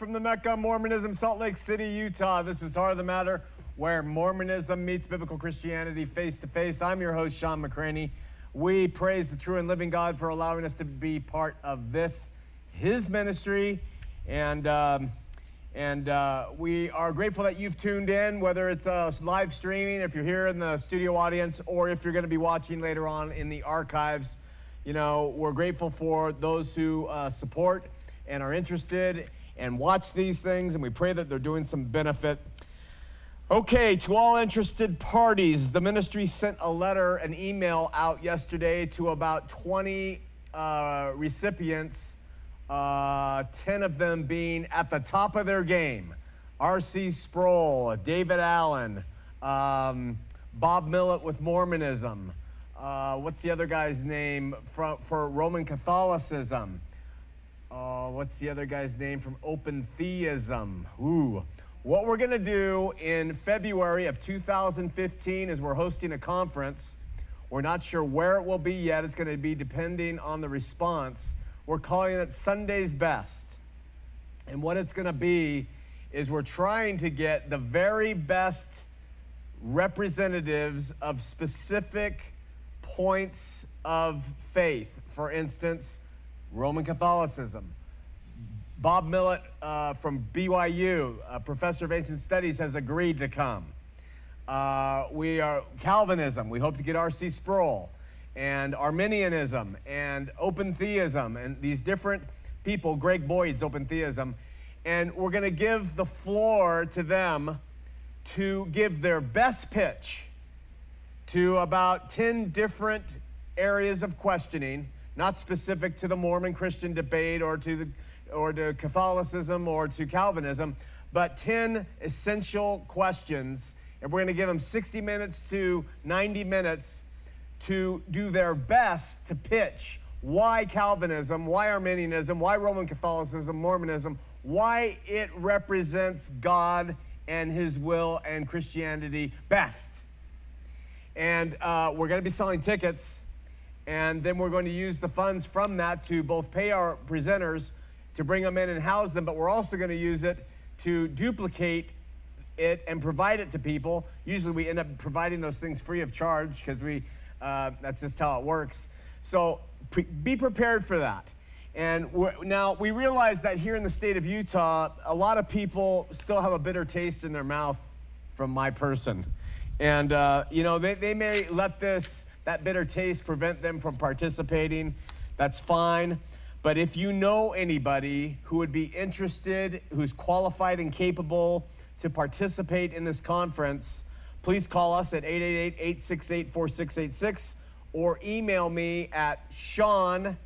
from the Mecca Mormonism, Salt Lake City, Utah. This is Heart of the Matter, where Mormonism meets biblical Christianity face to face. I'm your host, Shawn McCraney. We praise the true and living God for allowing us to be part of this, His ministry, and um, and uh, we are grateful that you've tuned in, whether it's uh, live streaming, if you're here in the studio audience, or if you're going to be watching later on in the archives. You know, we're grateful for those who uh, support and are interested and watch these things, and we pray that they're doing some benefit. Okay, to all interested parties, the ministry sent a letter, an email out yesterday to about 20 uh, recipients, uh, 10 of them being at the top of their game. R.C. Sproul, David Allen, um, Bob Millet with Mormonism. Uh, what's the other guy's name for, for Roman Catholicism? Uh, what's the other guy's name from Open Theism? Ooh. What we're going to do in February of 2015 is we're hosting a conference. We're not sure where it will be yet. It's going to be depending on the response. We're calling it Sunday's Best. And what it's going to be is we're trying to get the very best representatives of specific points of faith. For instance, Roman Catholicism. Bob Millet uh, from BYU, a professor of ancient studies, has agreed to come. Uh, we are Calvinism. We hope to get R.C. Sproul and Arminianism and open theism and these different people. Greg Boyd's open theism, and we're going to give the floor to them to give their best pitch to about 10 different areas of questioning, not specific to the Mormon Christian debate or to the or to Catholicism or to Calvinism, but 10 essential questions. And we're going to give them 60 minutes to 90 minutes to do their best to pitch why Calvinism, why Arminianism, why Roman Catholicism, Mormonism, why it represents God and His will and Christianity best. And uh, we're going to be selling tickets, and then we're going to use the funds from that to both pay our presenters to bring them in and house them, but we're also going to use it to duplicate it and provide it to people. Usually, we end up providing those things free of charge because we uh, that's just how it works. So pre- be prepared for that. And now we realize that here in the state of Utah, a lot of people still have a bitter taste in their mouth from my person. And, uh, you know, they, they may let this, that bitter taste prevent them from participating. That's fine. But if you know anybody who would be interested, who's qualified and capable to participate in this conference, please call us at 888 868 4686 or email me at Sean,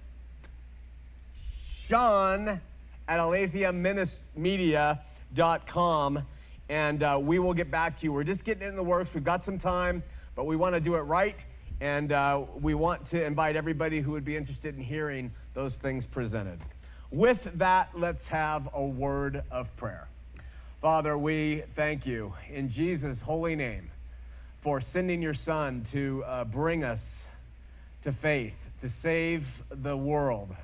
Sean at aletheamedia.com and uh, we will get back to you. We're just getting in the works. We've got some time, but we want to do it right. And uh, we want to invite everybody who would be interested in hearing those things presented. With that, let's have a word of prayer. Father, we thank you in Jesus' holy name for sending your Son to uh, bring us to faith, to save the world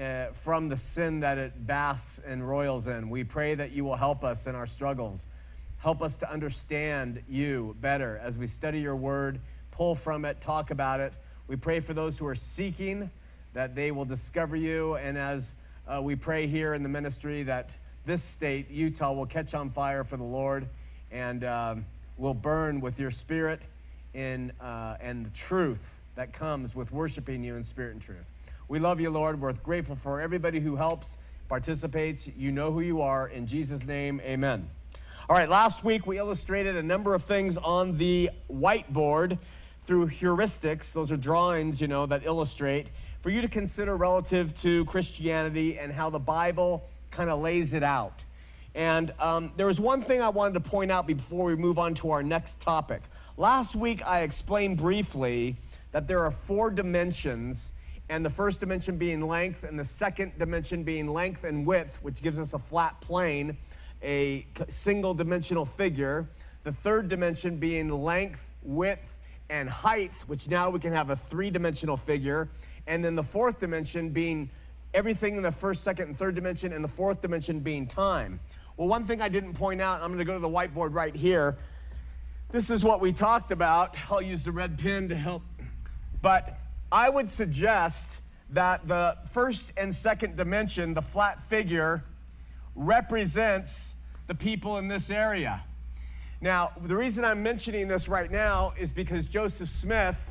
uh, from the sin that it basks and roils in. We pray that you will help us in our struggles. Help us to understand you better as we study your word, pull from it, talk about it. We pray for those who are seeking that they will discover you. And as uh, we pray here in the ministry, that this state, Utah, will catch on fire for the Lord and um, will burn with your spirit in, uh, and the truth that comes with worshiping you in spirit and truth. We love you, Lord. We're grateful for everybody who helps, participates. You know who you are. In Jesus' name, amen. All right, last week we illustrated a number of things on the whiteboard through heuristics. Those are drawings, you know, that illustrate for you to consider relative to Christianity and how the Bible kind of lays it out. And um, there was one thing I wanted to point out before we move on to our next topic. Last week I explained briefly that there are four dimensions, and the first dimension being length, and the second dimension being length and width, which gives us a flat plane, a single dimensional figure. The third dimension being length, width, and height, which now we can have a three dimensional figure. And then the fourth dimension being everything in the first, second, and third dimension, and the fourth dimension being time. Well, one thing I didn't point out, I'm to go to the whiteboard right here. This is what we talked about. I'll use the red pen to help. But I would suggest that the first and second dimension, the flat figure, represents the people in this area. Now, the reason I'm mentioning this right now is because Joseph Smith,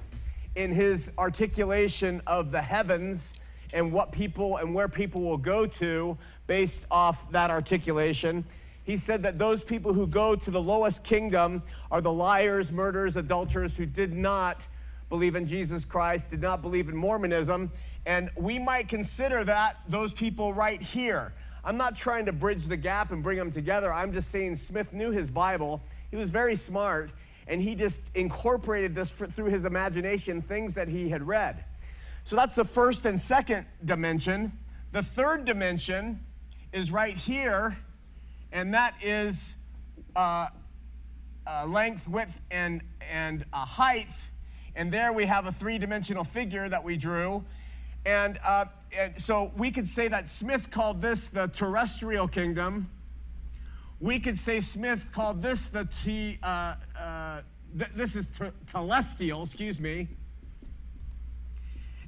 in his articulation of the heavens and what people and where people will go to based off that articulation, he said that those people who go to the lowest kingdom are the liars, murderers, adulterers who did not believe in Jesus Christ, did not believe in Mormonism. And we might consider that those people right here. I'm not trying to bridge the gap and bring them together. I'm just saying Smith knew his Bible. He was very smart, and he just incorporated this through his imagination, things that he had read. So that's the first and second dimension. The third dimension is right here, and that is uh, uh, length, width, and, and uh, height. And there we have a three dimensional figure that we drew. And, uh, and so we could say that Smith called this the terrestrial kingdom. We could say Smith called this the T, uh, uh, th- this is t- telestial, excuse me.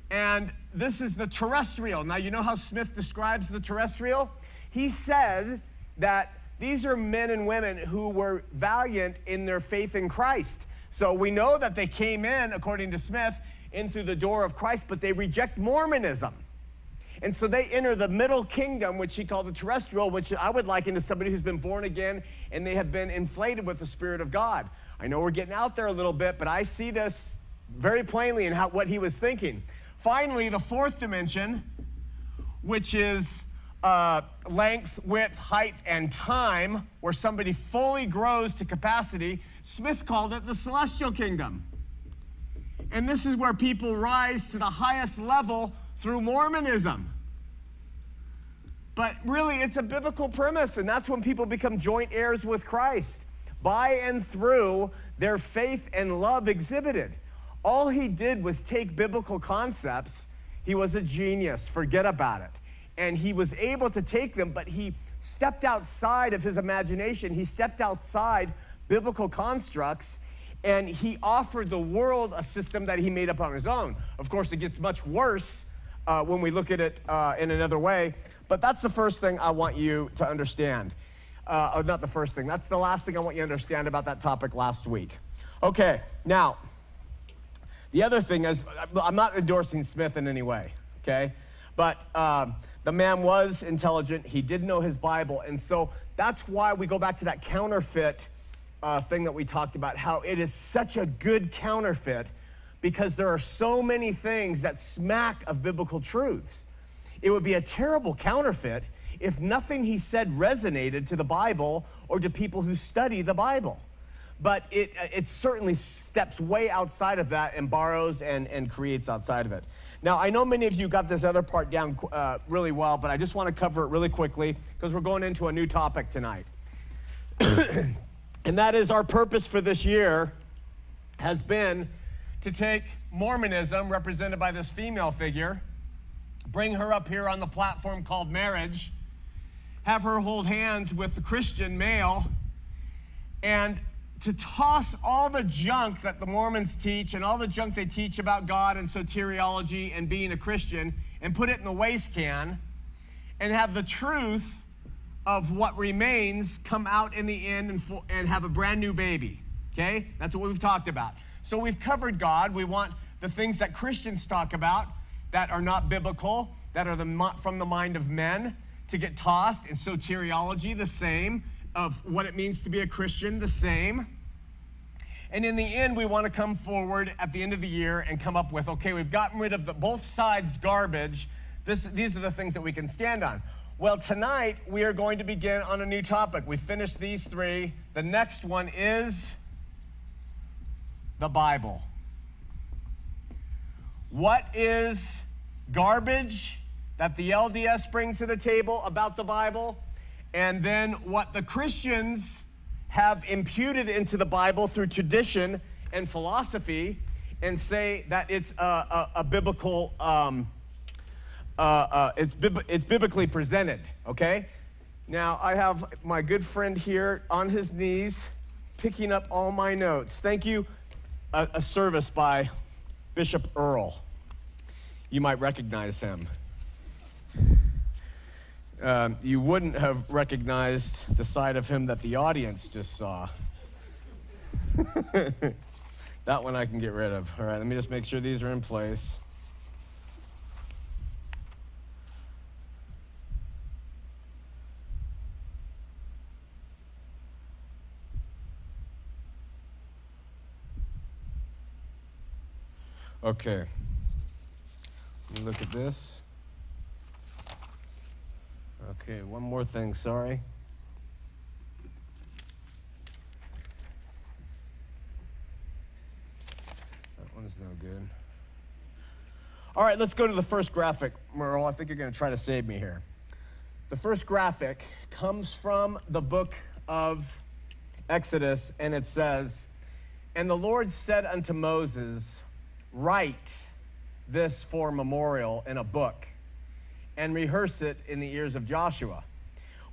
And this is the terrestrial. Now, you know how Smith describes the terrestrial? He says that these are men and women who were valiant in their faith in Christ. So we know that they came in, according to Smith, in through the door of Christ, but they reject Mormonism. And so they enter the middle kingdom, which he called the terrestrial, which I would liken to somebody who's been born again and they have been inflated with the Spirit of God. I know we're getting out there a little bit, but I see this very plainly in how, what he was thinking. Finally, the fourth dimension, which is uh, length, width, height, and time, where somebody fully grows to capacity, Smith called it the celestial kingdom. And this is where people rise to the highest level through Mormonism. But really, it's a biblical premise, and that's when people become joint heirs with Christ by and through their faith and love exhibited. All he did was take biblical concepts. He was a genius, forget about it. And he was able to take them, but he stepped outside of his imagination. He stepped outside biblical constructs and he offered the world a system that he made up on his own. Of course, it gets much worse uh, when we look at it uh, in another way, but that's the first thing I want you to understand. Uh, not the first thing, that's the last thing I want you to understand about that topic last week. Okay, now, the other thing is, I'm not endorsing Smith in any way, okay? But um, the man was intelligent, he did know his Bible, and so that's why we go back to that counterfeit uh, thing that we talked about, how it is such a good counterfeit because there are so many things that smack of biblical truths. It would be a terrible counterfeit if nothing he said resonated to the Bible or to people who study the Bible. But it, it certainly steps way outside of that and borrows and, and creates outside of it. Now, I know many of you got this other part down uh, really well, but I just want to cover it really quickly because we're going into a new topic tonight. And that is our purpose for this year has been to take Mormonism, represented by this female figure, bring her up here on the platform called marriage, have her hold hands with the Christian male, and to toss all the junk that the Mormons teach and all the junk they teach about God and soteriology and being a Christian and put it in the waste can and have the truth of what remains come out in the end and, and have a brand new baby. Okay? That's what we've talked about. So we've covered God. We want the things that Christians talk about that are not biblical, that are the, from the mind of men, to get tossed. And soteriology, the same. Of what it means to be a Christian, the same. And in the end, we want to come forward at the end of the year and come up with okay, we've gotten rid of the, both sides' garbage. This, these are the things that we can stand on. Well, tonight we are going to begin on a new topic. We finished these three. The next one is the Bible. What is garbage that the LDS bring to the table about the Bible? And then what the Christians have imputed into the Bible through tradition and philosophy and say that it's a, a, a biblical, um, uh, uh, it's, it's biblically presented, okay? Now, I have my good friend here on his knees picking up all my notes. Thank you. A, a service by Bishop Earl. You might recognize him. Um, you wouldn't have recognized the side of him that the audience just saw. that one I can get rid of. All right, let me just make sure these are in place. Okay. Let me look at this. Okay, one more thing, sorry. That one's no good. All right, let's go to the first graphic, Merle. I think you're going to try to save me here. The first graphic comes from the book of Exodus, and it says, And the Lord said unto Moses, Write this for memorial in a book and rehearse it in the ears of Joshua.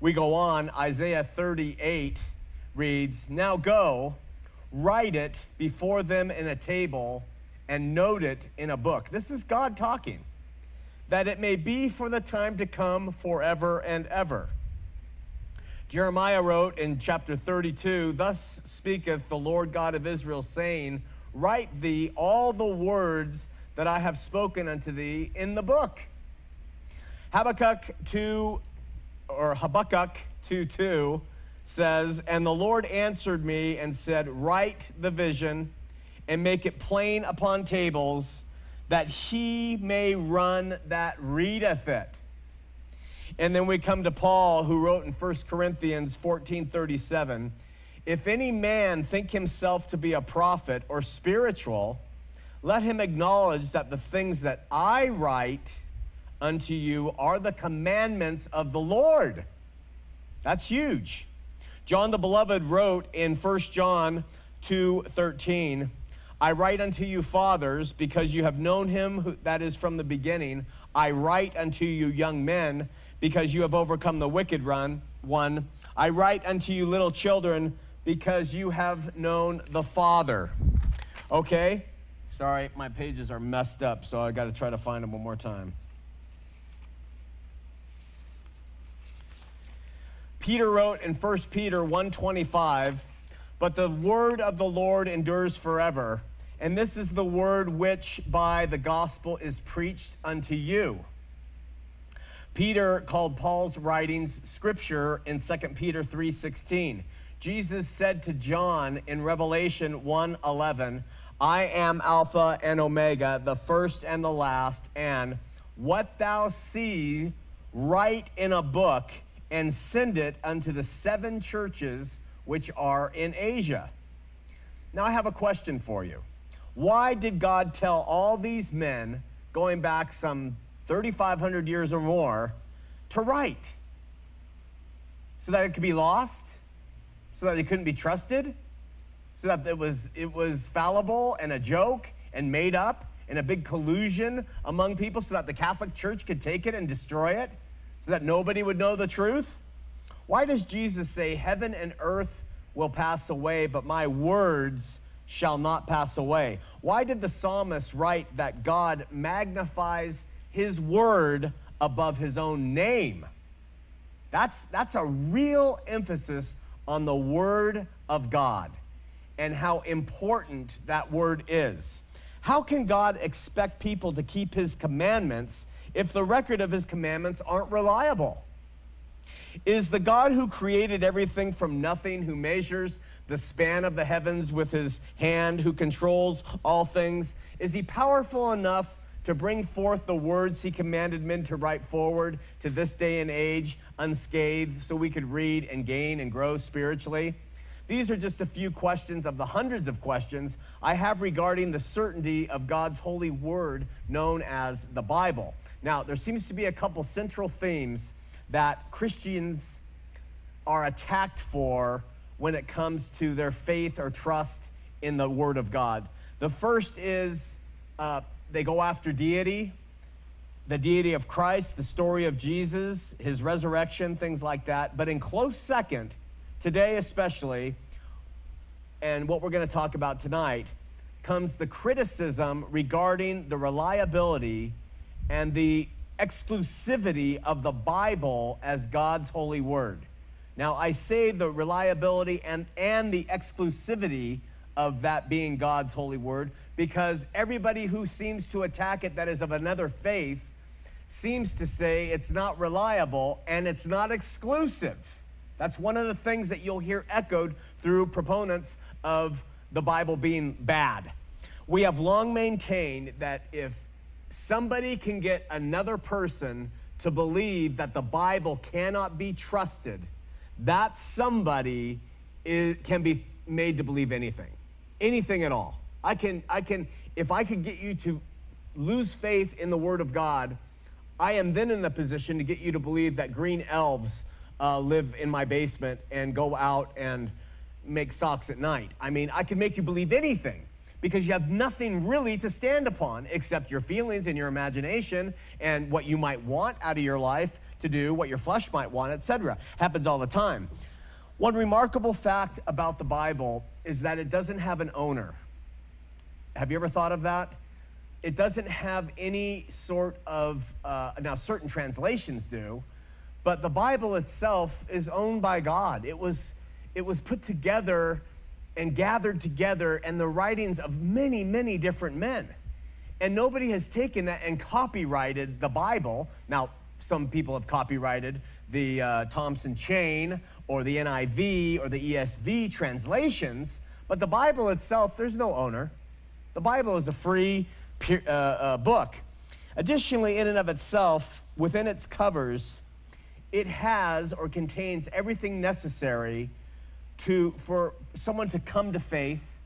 We go on, Isaiah 38 reads, Now go, write it before them in a table, and note it in a book. This is God talking, that it may be for the time to come forever and ever. Jeremiah wrote in chapter 32, Thus speaketh the Lord God of Israel, saying, Write thee all the words that I have spoken unto thee in the book. Habakkuk 2 or Habakkuk 2 2 says, And the Lord answered me and said, Write the vision and make it plain upon tables, that he may run that readeth it. And then we come to Paul, who wrote in 1 Corinthians 14 37, If any man think himself to be a prophet or spiritual, let him acknowledge that the things that I write unto you are the commandments of the Lord. That's huge. John the Beloved wrote in 1 John 2:13, I write unto you fathers because you have known him who, that is from the beginning. I write unto you young men because you have overcome the wicked run one. I write unto you little children because you have known the Father. Okay? Sorry, my pages are messed up, so I got to try to find them one more time. Peter wrote in 1 Peter 1:25, "But the word of the Lord endures forever, and this is the word which by the gospel is preached unto you." Peter called Paul's writings scripture in 2 Peter 3:16. Jesus said to John in Revelation 1:11, "I am Alpha and Omega, the first and the last, and what thou see write in a book and send it unto the seven churches which are in Asia." Now I have a question for you. Why did God tell all these men going back some 3,500 years or more to write? So that it could be lost? So that they couldn't be trusted? So that it was, it was fallible and a joke and made up and a big collusion among people so that the Catholic Church could take it and destroy it? So that nobody would know the truth? Why does Jesus say heaven and earth will pass away, but my words shall not pass away. Why did the psalmist write that God magnifies his word above his own name? That's, that's a real emphasis on the word of God and how important that word is. How can God expect people to keep his commandments if the record of his commandments aren't reliable? Is the God who created everything from nothing, who measures the span of the heavens with his hand, who controls all things, is he powerful enough to bring forth the words he commanded men to write forward to this day and age unscathed so we could read and gain and grow spiritually? These are just a few questions of the hundreds of questions I have regarding the certainty of God's holy word known as the Bible. Now, there seems to be a couple central themes that Christians are attacked for when it comes to their faith or trust in the Word of God. The first is uh, they go after deity, the deity of Christ, the story of Jesus, his resurrection, things like that. But in close second, today especially, and what we're going to talk about tonight, comes the criticism regarding the reliability and the exclusivity of the Bible as God's holy word. Now, I say the reliability and, and the exclusivity of that being God's holy word because everybody who seems to attack it that is of another faith seems to say it's not reliable and it's not exclusive. That's one of the things that you'll hear echoed through proponents of the Bible being bad. We have long maintained that if somebody can get another person to believe that the Bible cannot be trusted, that somebody is, can be made to believe anything, anything at all. I can, I can, if I could get you to lose faith in the Word of God, I am then in the position to get you to believe that green elves uh, live in my basement and go out and make socks at night. I mean, I can make you believe anything because you have nothing really to stand upon except your feelings and your imagination and what you might want out of your life to do, what your flesh might want, etc. Happens all the time. One remarkable fact about the Bible is that it doesn't have an owner. Have you ever thought of that? It doesn't have any sort of, uh, now certain translations do, but the Bible itself is owned by God. It was, it was put together and gathered together and the writings of many, many different men. And nobody has taken that and copyrighted the Bible. Now, some people have copyrighted the uh, Thompson Chain or the NIV or the ESV translations, but the Bible itself, there's no owner. The Bible is a free uh, uh, book. Additionally, in and of itself, within its covers, it has or contains everything necessary to, for someone to come to faith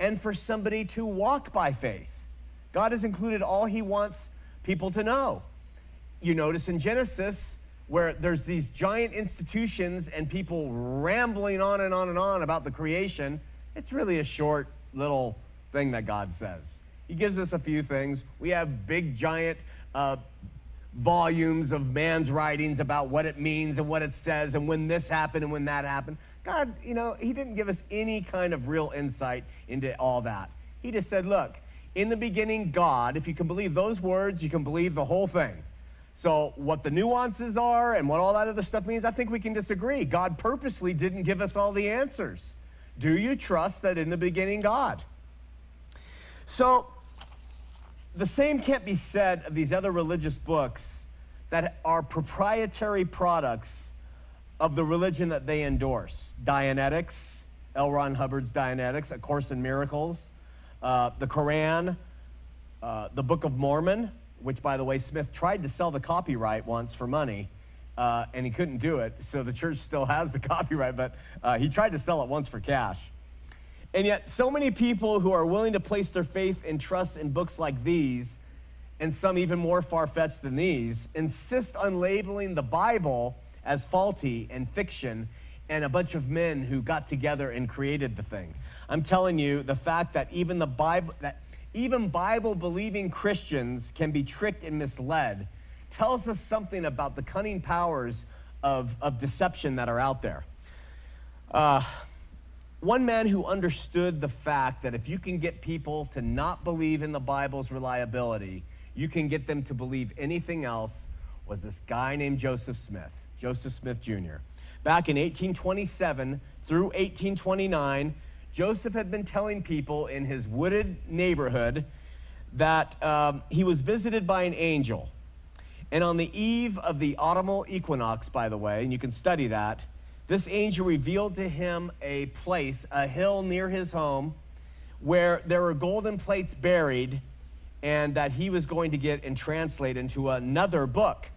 and for somebody to walk by faith. God has included all He wants people to know. You notice in Genesis, where there's these giant institutions and people rambling on and on and on about the creation, it's really a short little thing that God says. He gives us a few things. We have big, giant uh, volumes of man's writings about what it means and what it says and when this happened and when that happened. God, you know, He didn't give us any kind of real insight into all that. He just said, look, in the beginning, God, if you can believe those words, you can believe the whole thing. So, what the nuances are and what all that other stuff means, I think we can disagree. God purposely didn't give us all the answers. Do you trust that in the beginning, God? So, the same can't be said of these other religious books that are proprietary products of the religion that they endorse Dianetics, L. Ron Hubbard's Dianetics, A Course in Miracles, uh, the Quran, uh, the Book of Mormon, which, by the way, Smith tried to sell the copyright once for money. Uh, and he couldn't do it, so the church still has the copyright, but uh, he tried to sell it once for cash. And yet, so many people who are willing to place their faith and trust in books like these, and some even more far fetched than these, insist on labeling the Bible as faulty and fiction and a bunch of men who got together and created the thing. I'm telling you, the fact that even the Bible, that even Bible believing Christians can be tricked and misled tells us something about the cunning powers of, of deception that are out there. Uh, one man who understood the fact that if you can get people to not believe in the Bible's reliability, you can get them to believe anything else, was this guy named Joseph Smith, Joseph Smith Jr. Back in 1827 through 1829, Joseph had been telling people in his wooded neighborhood that um, he was visited by an angel. And on the eve of the autumnal equinox, by the way, and you can study that, this angel revealed to him a place, a hill near his home, where there were golden plates buried, and that he was going to get and translate into another book.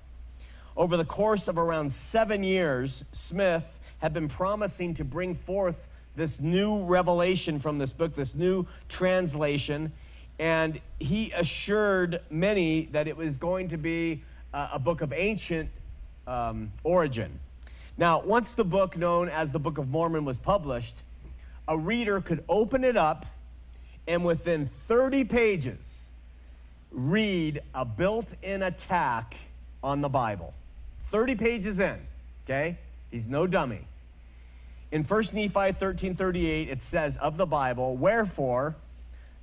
Over the course of around seven years, Smith had been promising to bring forth this new revelation from this book, this new translation, and he assured many that it was going to be a, a book of ancient um, origin. Now, once the book known as the Book of Mormon was published, a reader could open it up and within 30 pages read a built in attack on the Bible. 30 pages in, okay? He's no dummy. In 1 Nephi 13:38 it says of the Bible, "Wherefore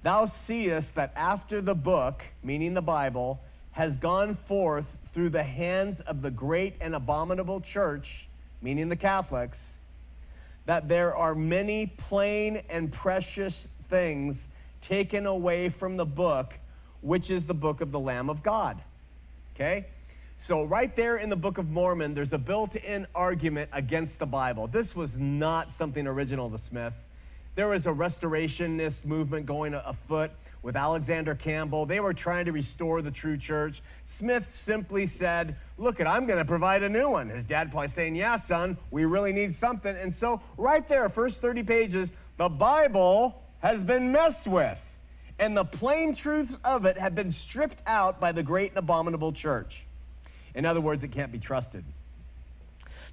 thou seest that after the book, meaning the Bible, has gone forth through the hands of the great and abominable church, meaning the Catholics, that there are many plain and precious things taken away from the book, which is the book of the Lamb of God. Okay? So, right there in the Book of Mormon, there's a built in argument against the Bible. This was not something original to Smith. There was a restorationist movement going afoot with Alexander Campbell. They were trying to restore the true church. Smith simply said, Look, it, I'm going to provide a new one. His dad probably saying, Yeah, son, we really need something. And so, right there, first 30 pages, the Bible has been messed with. And the plain truths of it have been stripped out by the great and abominable church. In other words, it can't be trusted.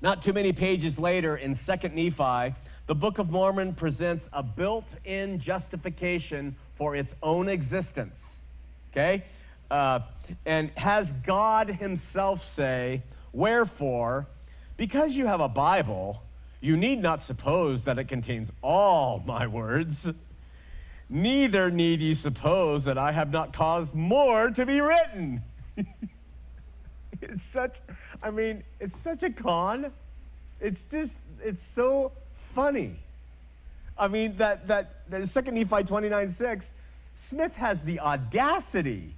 Not too many pages later, in 2nd Nephi, the Book of Mormon presents a built in justification for its own existence, okay? Uh, and has God Himself say, Wherefore, because you have a Bible, you need not suppose that it contains all my words. Neither need ye suppose that I have not caused more to be written. it's such, I mean, it's such a con. It's just, it's so funny. I mean, that, that, that second Nephi 29 6, Smith has the audacity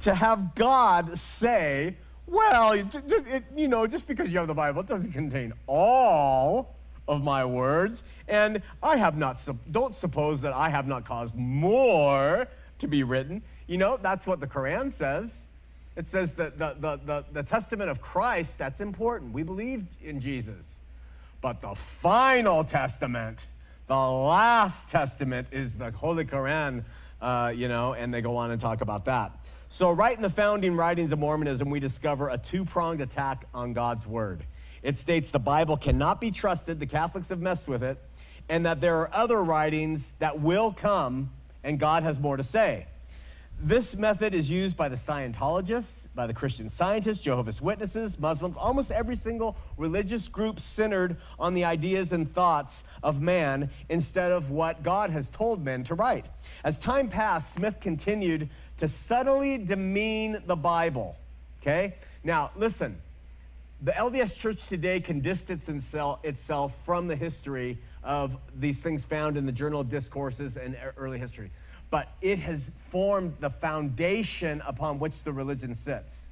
to have God say, well, it, it, you know, just because you have the Bible, it doesn't contain all of my words. And I have not, don't suppose that I have not caused more to be written. You know, that's what the Quran says. It says that the, the, the, the testament of Christ, that's important. We believe in Jesus. But the final testament, the last testament, is the Holy Quran, uh, you know, and they go on and talk about that. So, right in the founding writings of Mormonism, we discover a two pronged attack on God's word. It states the Bible cannot be trusted, the Catholics have messed with it, and that there are other writings that will come, and God has more to say. This method is used by the Scientologists, by the Christian Scientists, Jehovah's Witnesses, Muslims, almost every single religious group centered on the ideas and thoughts of man instead of what God has told men to write. As time passed, Smith continued to subtly demean the Bible. Okay? Now, listen, the LDS Church today can distance itself from the history of these things found in the Journal of Discourses and early history but it has formed the foundation upon which the religion sits.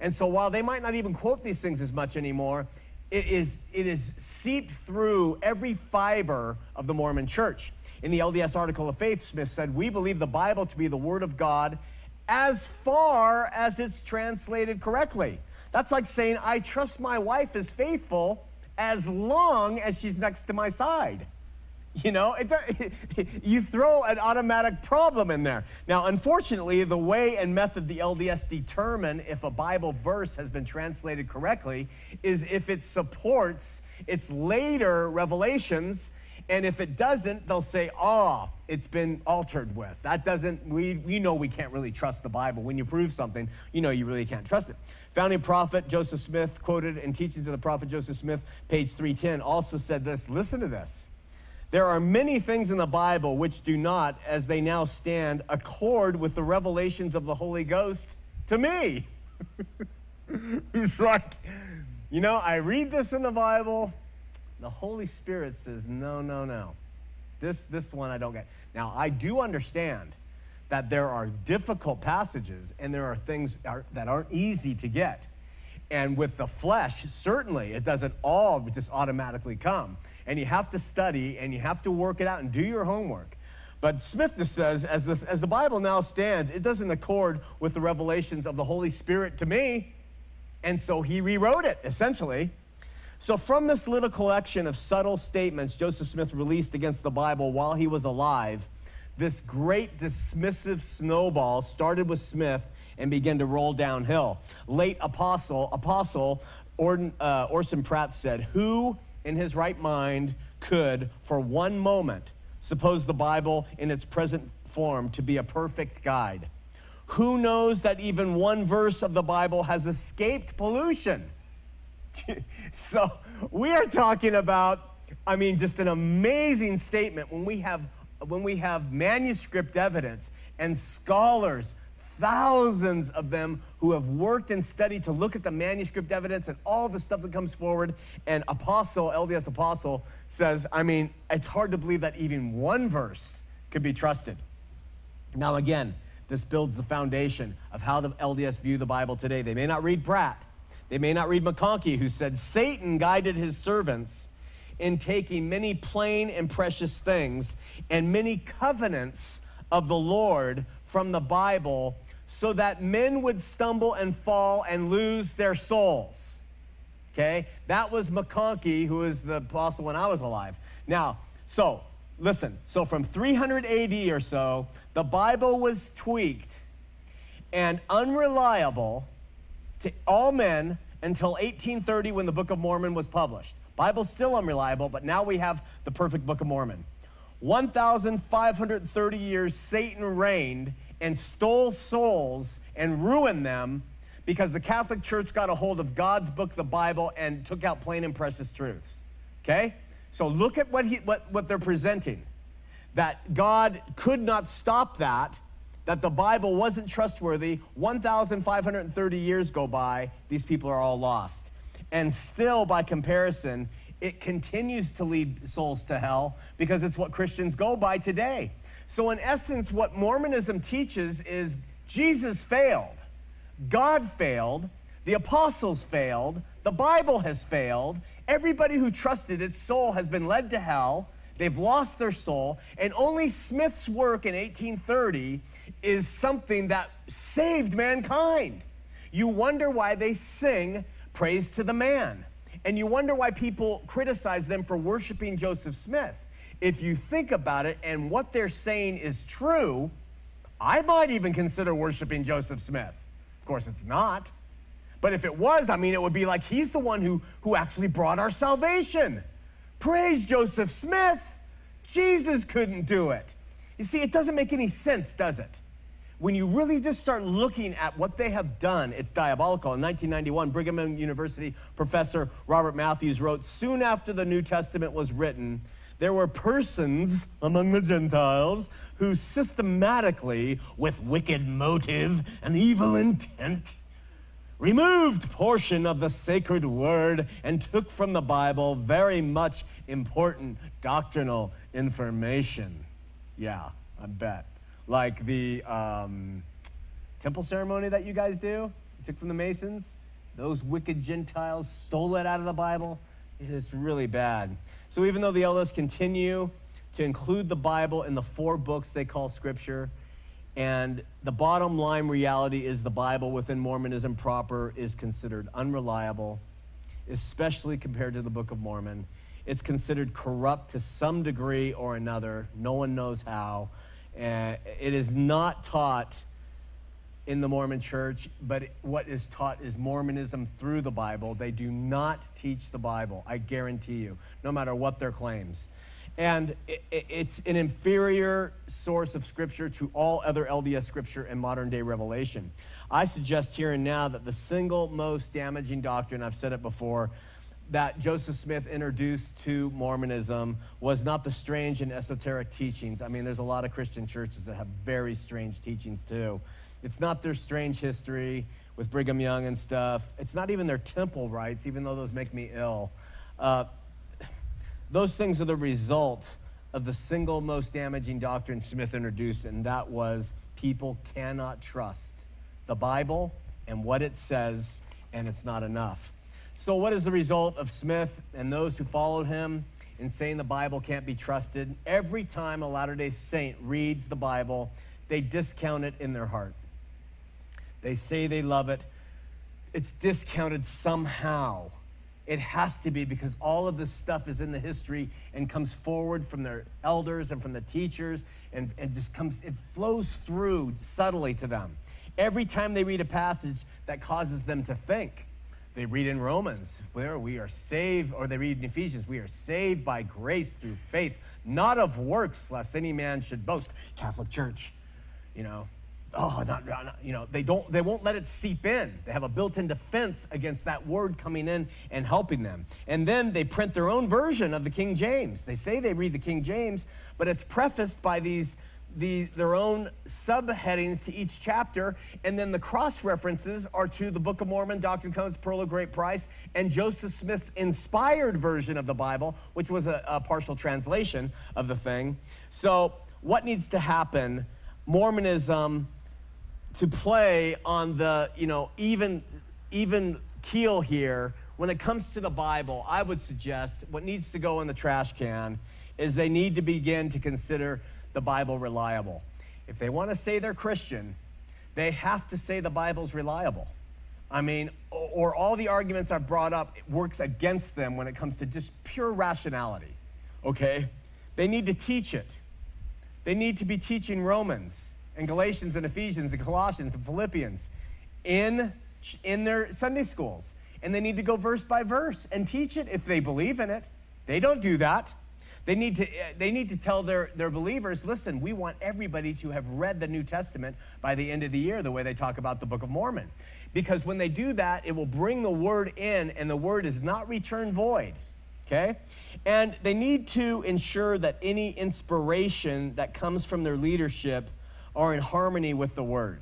And so while they might not even quote these things as much anymore, it is, it is seeped through every fiber of the Mormon church. In the LDS Article of Faith, Smith said, We believe the Bible to be the Word of God as far as it's translated correctly. That's like saying, I trust my wife is faithful as long as she's next to my side. You know, it, you throw an automatic problem in there. Now, unfortunately, the way and method the LDS determine if a Bible verse has been translated correctly is if it supports its later revelations. And if it doesn't, they'll say, oh, it's been altered with. That doesn't, we, we know we can't really trust the Bible. When you prove something, you know you really can't trust it. Founding prophet Joseph Smith, quoted in Teachings of the Prophet Joseph Smith, page 310, also said this listen to this. There are many things in the Bible which do not, as they now stand, accord with the revelations of the Holy Ghost to me. He's like, you know, I read this in the Bible. The Holy Spirit says, no, no, no. This, this one I don't get. Now, I do understand that there are difficult passages and there are things that aren't easy to get. And with the flesh, certainly it doesn't all just automatically come. And you have to study and you have to work it out and do your homework. But Smith just says, as the, as the Bible now stands, it doesn't accord with the revelations of the Holy Spirit to me. And so he rewrote it, essentially. So, from this little collection of subtle statements Joseph Smith released against the Bible while he was alive, this great dismissive snowball started with Smith and began to roll downhill. Late apostle, apostle uh, Orson Pratt said, Who in his right mind could, for one moment, suppose the Bible in its present form to be a perfect guide? Who knows that even one verse of the Bible has escaped pollution? so we are talking about, I mean, just an amazing statement when we have when we have manuscript evidence and scholars thousands of them who have worked and studied to look at the manuscript evidence and all the stuff that comes forward. And Apostle, LDS Apostle, says, I mean, it's hard to believe that even one verse could be trusted. Now, again, this builds the foundation of how the LDS view the Bible today. They may not read Pratt, they may not read McConkie, who said, Satan guided his servants in taking many plain and precious things and many covenants of the Lord from the Bible so that men would stumble and fall and lose their souls. Okay? That was McConkie, who was the apostle when I was alive. Now, so listen, so from 300 AD or so, the Bible was tweaked and unreliable to all men until 1830 when the Book of Mormon was published. Bible's still unreliable, but now we have the perfect Book of Mormon. 1,530 years Satan reigned and stole souls and ruined them because the Catholic Church got a hold of God's book, the Bible, and took out plain and precious truths. Okay? So look at what, he, what, what they're presenting. That God could not stop that, that the Bible wasn't trustworthy. 1,530 years go by, these people are all lost. And still, by comparison, it continues to lead souls to hell because it's what Christians go by today. So, in essence, what Mormonism teaches is Jesus failed, God failed, the apostles failed, the Bible has failed. Everybody who trusted its soul has been led to hell. They've lost their soul, and only Smith's work in 1830 is something that saved mankind. You wonder why they sing praise to the man. And you wonder why people criticize them for worshiping Joseph Smith if you think about it and what they're saying is true, I might even consider worshiping Joseph Smith. Of course, it's not. But if it was, I mean, it would be like he's the one who, who actually brought our salvation. Praise Joseph Smith. Jesus couldn't do it. You see, it doesn't make any sense, does it? When you really just start looking at what they have done, it's diabolical. In 1991, Brigham Young University professor Robert Matthews wrote Soon after the New Testament was written, there were persons among the Gentiles who systematically, with wicked motive and evil intent, removed portion of the sacred word and took from the Bible very much important doctrinal information. Yeah, I bet. Like the um, temple ceremony that you guys do, you took from the Masons. Those wicked Gentiles stole it out of the Bible. It's really bad. So even though the elders continue to include the Bible in the four books they call Scripture, and the bottom line reality is the Bible within Mormonism proper is considered unreliable, especially compared to the Book of Mormon. It's considered corrupt to some degree or another. No one knows how. Uh, it is not taught in the Mormon church, but what is taught is Mormonism through the Bible. They do not teach the Bible, I guarantee you, no matter what their claims. And it's an inferior source of scripture to all other LDS scripture and modern day revelation. I suggest here and now that the single most damaging doctrine, I've said it before, that Joseph Smith introduced to Mormonism was not the strange and esoteric teachings. I mean, there's a lot of Christian churches that have very strange teachings too. It's not their strange history with Brigham Young and stuff. It's not even their temple rites, even though those make me ill. Uh, those things are the result of the single most damaging doctrine Smith introduced, and that was people cannot trust the Bible and what it says, and it's not enough. So, what is the result of Smith and those who followed him in saying the Bible can't be trusted? Every time a Latter day Saint reads the Bible, they discount it in their heart. They say they love it. It's discounted somehow. It has to be because all of this stuff is in the history and comes forward from their elders and from the teachers and, and just comes, it flows through subtly to them. Every time they read a passage that causes them to think, they read in Romans, where we are saved, or they read in Ephesians, we are saved by grace through faith, not of works, lest any man should boast. Catholic Church, you know, oh, not, not, you know, they don't, they won't let it seep in. They have a built-in defense against that word coming in and helping them. And then they print their own version of the King James. They say they read the King James, but it's prefaced by these the, their own subheadings to each chapter, and then the cross references are to the Book of Mormon, and Covenants, Pearl of Great Price, and Joseph Smith's inspired version of the Bible, which was a, a partial translation of the thing. So, what needs to happen? Mormonism to play on the you know even even keel here when it comes to the Bible. I would suggest what needs to go in the trash can is they need to begin to consider the Bible reliable. If they want to say they're Christian, they have to say the Bible's reliable. I mean, or all the arguments I've brought up works against them when it comes to just pure rationality. Okay? They need to teach it. They need to be teaching Romans and Galatians and Ephesians and Colossians and Philippians in, in their Sunday schools. And they need to go verse by verse and teach it if they believe in it. They don't do that. They need to, eh, they need to tell their, their believers listen, we want everybody to have read the New Testament by the end of the year, the way they talk about the Book of Mormon. Because when they do that, it will bring the word in, and the word is not returned void. Okay? And they need to ensure that any inspiration that comes from their leadership are in harmony with the word.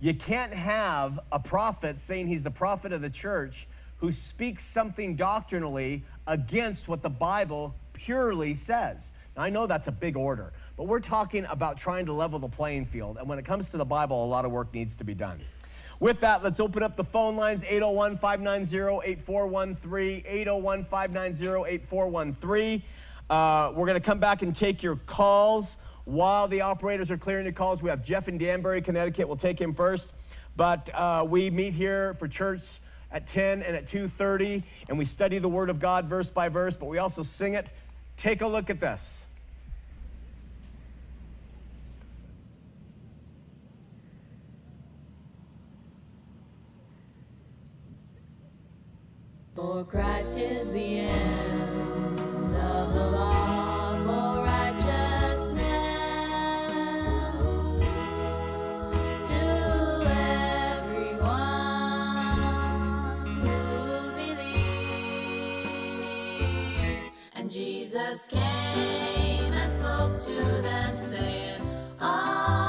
You can't have a prophet saying he's the prophet of the church who speaks something doctrinally against what the Bible purely says. Now, I know that's a big order, but we're talking about trying to level the playing field. And when it comes to the Bible, a lot of work needs to be done. With that, let's open up the phone lines 801 590 8413. 801 590 8413. Uh, we're going to come back and take your calls while the operators are clearing the calls. We have Jeff in Danbury, Connecticut. We'll take him first. But uh, we meet here for church at 10 and at 2.30 and we study the word of god verse by verse but we also sing it Take a look at this. For Christ is the end of the law Jesus came and spoke to them, saying, All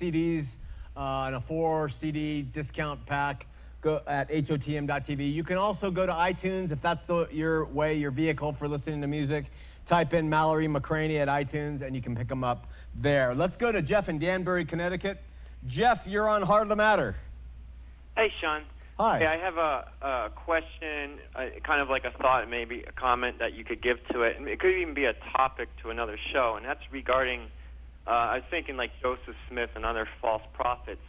CDs uh, in a four CD discount pack. Go at hotm.tv. You can also go to iTunes if that's the, your way, your vehicle for listening to music. Type in Mallory McCraney at iTunes and you can pick them up there. Let's go to Jeff in Danbury, Connecticut. Jeff, you're on Heart of the Matter. Hey, Shawn. Hi. Hey, I have a, a question, uh, kind of like a thought, maybe a comment that you could give to it. And it could even be a topic to another show, and that's regarding, uh, I was thinking like Joseph Smith and other false prophets.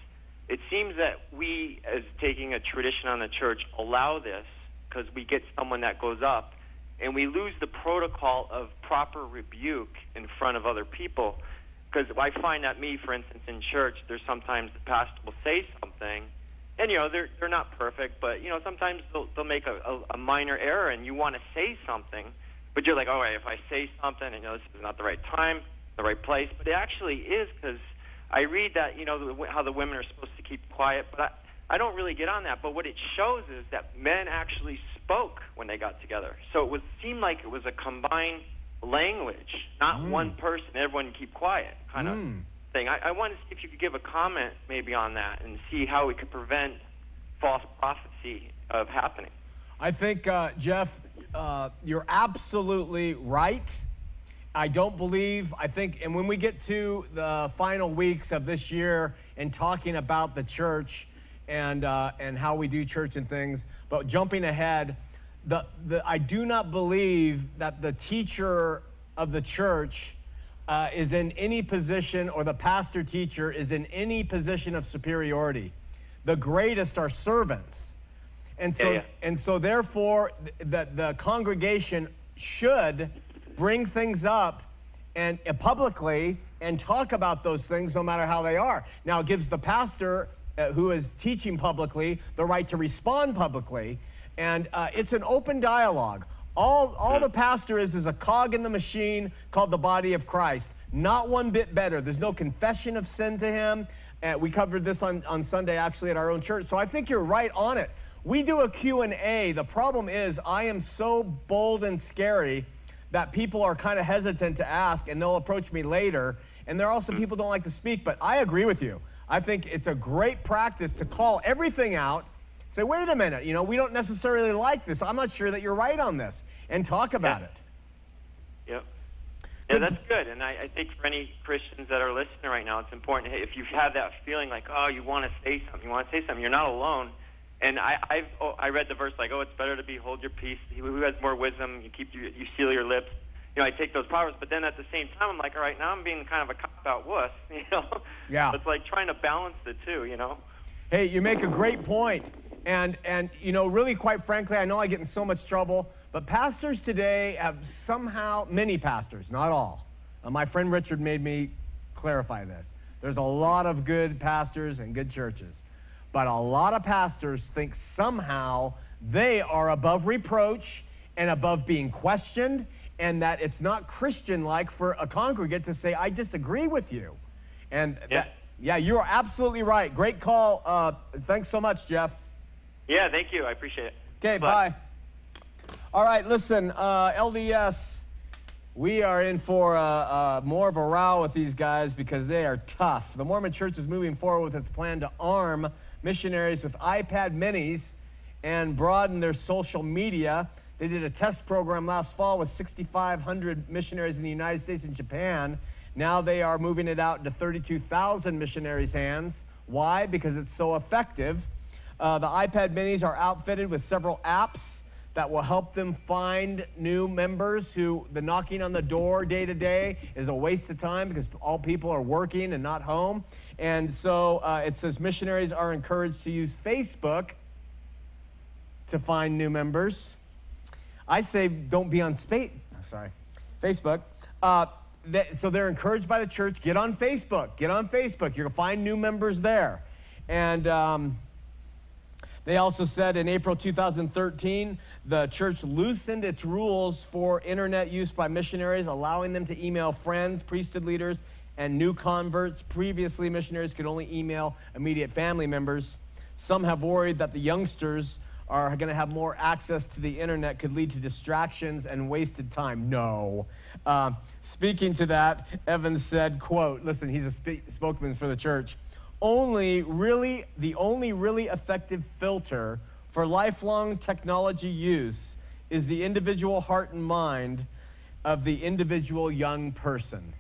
It seems that we, as taking a tradition on the church, allow this because we get someone that goes up, and we lose the protocol of proper rebuke in front of other people. Because I find that me, for instance, in church, there's sometimes the pastor will say something, and you know they're they're not perfect, but you know sometimes they'll they'll make a, a, a minor error, and you want to say something, but you're like, all right, if I say something, and you know this is not the right time, the right place, but it actually is because I read that you know the, how the women are supposed to keep quiet, but I I don't really get on that. But what it shows is that men actually spoke when they got together, so it would seem like it was a combined language, not one person, everyone keep quiet kind of thing. I, I wanted to see if you could give a comment maybe on that and see how we could prevent false prophecy of happening. I think, uh, Jeff, uh, you're absolutely right. I don't believe, I think, and when we get to the final weeks of this year and talking about the church and, uh, and how we do church and things, but jumping ahead, the, the, I do not believe that the teacher of the church uh, is in any position, or the pastor teacher is in any position of superiority. The greatest are servants. And so, Yeah, yeah. and so therefore, th- the, the congregation should bring things up and uh, publicly and talk about those things no matter how they are. Now, it gives the pastor uh, who is teaching publicly the right to respond publicly. And uh, it's an open dialogue. All, all the pastor is is a cog in the machine called the body of Christ. Not one bit better. There's no confession of sin to him. Uh, we covered this on, on Sunday actually at our own church. So I think you're right on it. We do a Q&A. The problem is I am so bold and scary that people are kind of hesitant to ask and they'll approach me later. And there are also mm. people who don't like to speak, but I agree with you. I think it's a great practice to call everything out, say, wait a minute, you know, we don't necessarily like this. I'm not sure that you're right on this, and talk about Yeah. it. Yep. Yeah, that's good. And I, I think for any Christians that are listening right now, it's important. If you've that feeling like, oh, you want to say something, you want to say something, you're not alone. And I, I've, oh, I read the verse like, oh, it's better to be hold your peace. Who has more wisdom, you keep, you, you seal your lips. You know, I take those proverbs, but then at the same time, I'm like, all right, now I'm being kind of a cop-out wuss. You know? Yeah. It's like trying to balance the two. You know? Hey, you make a great point. And and you know, really quite frankly, I know I get in so much trouble, but pastors today have somehow many pastors, not all. Uh, my friend Richard made me clarify this. There's a lot of good pastors and good churches. But a lot of pastors think somehow they are above reproach and above being questioned and that it's not Christian like for a congregate to say I disagree with you. And Yeah. that yeah, you are absolutely right. Great call. Uh, thanks so much, Jeff. Yeah. Thank you. I appreciate it. Okay, bye. All right, listen, uh, LDS, we are in for uh, uh, more of a row with these guys because they are tough. The Mormon Church is moving forward with its plan to arm missionaries with iPad minis and broaden their social media. They did a test program last fall with 6,500 missionaries in the United States and Japan. Now they are moving it out to 32,000 missionaries' hands. Why? Because it's so effective. Uh, the iPad minis are outfitted with several apps that will help them find new members who the knocking on the door day to day is a waste of time because all people are working and not home. And so uh, it says missionaries are encouraged to use Facebook to find new members. I say don't be on spa- sorry, Facebook. Uh, that, so they're encouraged by the church. Get on Facebook. Get on Facebook. You're gonna find new members there. And um, they also said in April 2013, the church loosened its rules for internet use by missionaries, allowing them to email friends, priesthood leaders, and new converts. Previously, missionaries could only email immediate family members. Some have worried that the youngsters are going to have more access to the internet could lead to distractions and wasted time. No. Uh, speaking to that, Evans said, quote, listen, he's a spe- spokesman for the church. Only really, the only really effective filter for lifelong technology use is the individual heart and mind of the individual young person.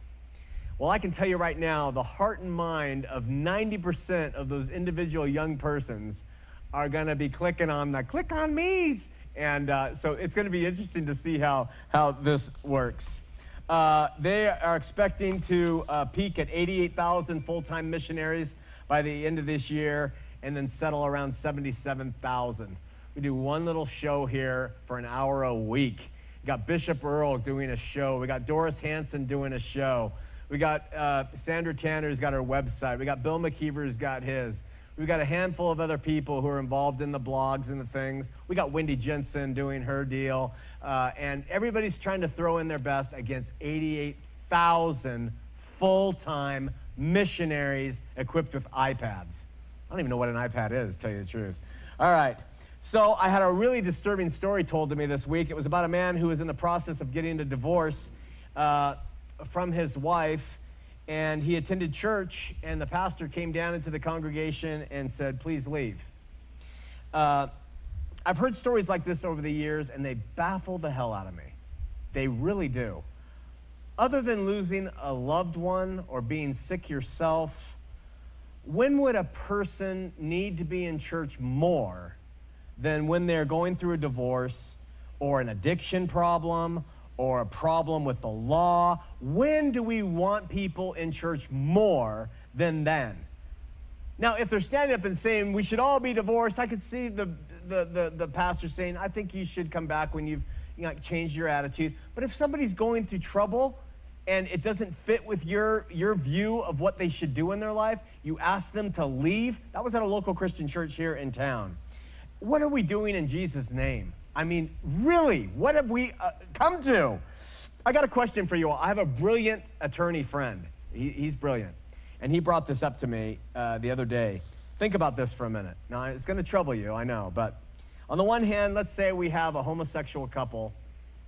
Well, I can tell you right now, the heart and mind of 90% of those individual young persons are going to be clicking on the click on me's. And uh, so it's going to be interesting to see how, how this works. Uh, they are expecting to uh, peak at 88,000 full time missionaries by the end of this year and then settle around 77,000. We do one little show here for an hour a week. We got Bishop Earl doing a show. We got Doris Hanson doing a show. We got uh, Sandra Tanner's got her website. We got Bill McKeever's got his. We've got a handful of other people who are involved in the blogs and the things. We got Wendy Jensen doing her deal. Uh, and everybody's trying to throw in their best against 88,000 full time missionaries equipped with iPads. I don't even know what an iPad is, tell you the truth. All right. So I had a really disturbing story told to me this week. It was about a man who was in the process of getting a divorce uh, from his wife, and he attended church, and the pastor came down into the congregation and said, "Please leave." Uh, I've heard stories like this over the years, and they baffle the hell out of me. They really do. Other than losing a loved one or being sick yourself, when would a person need to be in church more than when they're going through a divorce or an addiction problem or a problem with the law? When do we want people in church more than then? Now, if they're standing up and saying we should all be divorced, I could see the, the, the, the pastor saying, I think you should come back when you've you know, changed your attitude. But if somebody's going through trouble and it doesn't fit with your, your view of what they should do in their life, you ask them to leave. That was at a local Christian church here in town. What are we doing in Jesus' name? I mean, really, what have we uh, come to? I got a question for you all. I have a brilliant attorney friend. He, he's brilliant. And he brought this up to me uh, the other day. Think about this for a minute. Now, it's going to trouble you, I know. But on the one hand, let's say we have a homosexual couple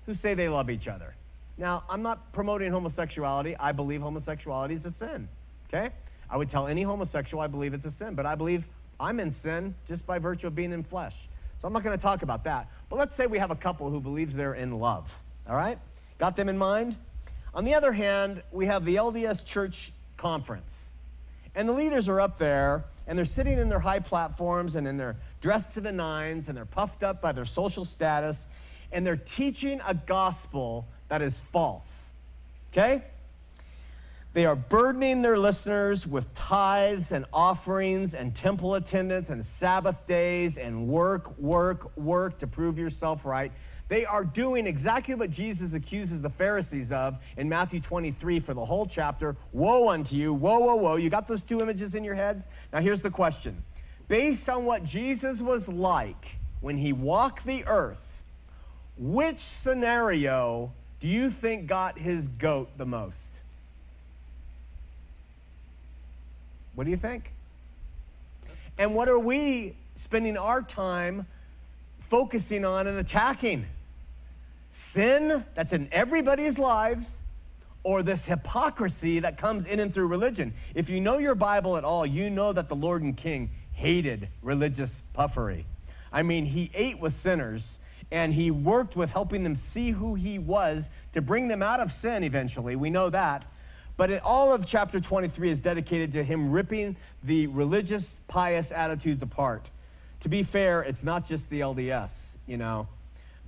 who say they love each other. Now, I'm not promoting homosexuality. I believe homosexuality is a sin, okay? I would tell any homosexual I believe it's a sin, but I believe I'm in sin just by virtue of being in flesh. So I'm not going to talk about that. But let's say we have a couple who believes they're in love, all right? Got them in mind? On the other hand, we have the LDS Church Conference. And the leaders are up there and they're sitting in their high platforms and in their dressed to the nines and they're puffed up by their social status and they're teaching a gospel that is false. Okay? They are burdening their listeners with tithes and offerings and temple attendance and Sabbath days and work, work, work to prove yourself right. They are doing exactly what Jesus accuses the Pharisees of in Matthew 23 for the whole chapter. Woe unto you, woe, woe, woe. You got those two images in your heads? Now, here's the question Based on what Jesus was like when he walked the earth, which scenario do you think got his goat the most? What do you think? And what are we spending our time focusing on and attacking? Sin that's in everybody's lives or this hypocrisy that comes in and through religion. If you know your Bible at all, you know that the Lord and King hated religious puffery. I mean, he ate with sinners and he worked with helping them see who he was to bring them out of sin eventually. We know that. But it, all of chapter 23 is dedicated to him ripping the religious, pious attitudes apart. To be fair, it's not just the LDS, you know.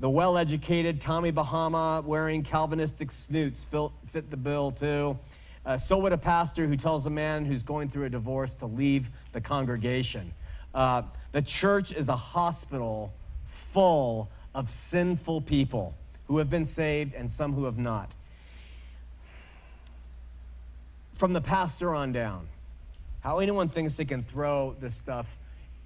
The well educated Tommy Bahama wearing Calvinistic snoots fit the bill too. Uh, so would a pastor who tells a man who's going through a divorce to leave the congregation. Uh, the church is a hospital full of sinful people who have been saved and some who have not from the pastor on down. How anyone thinks they can throw this stuff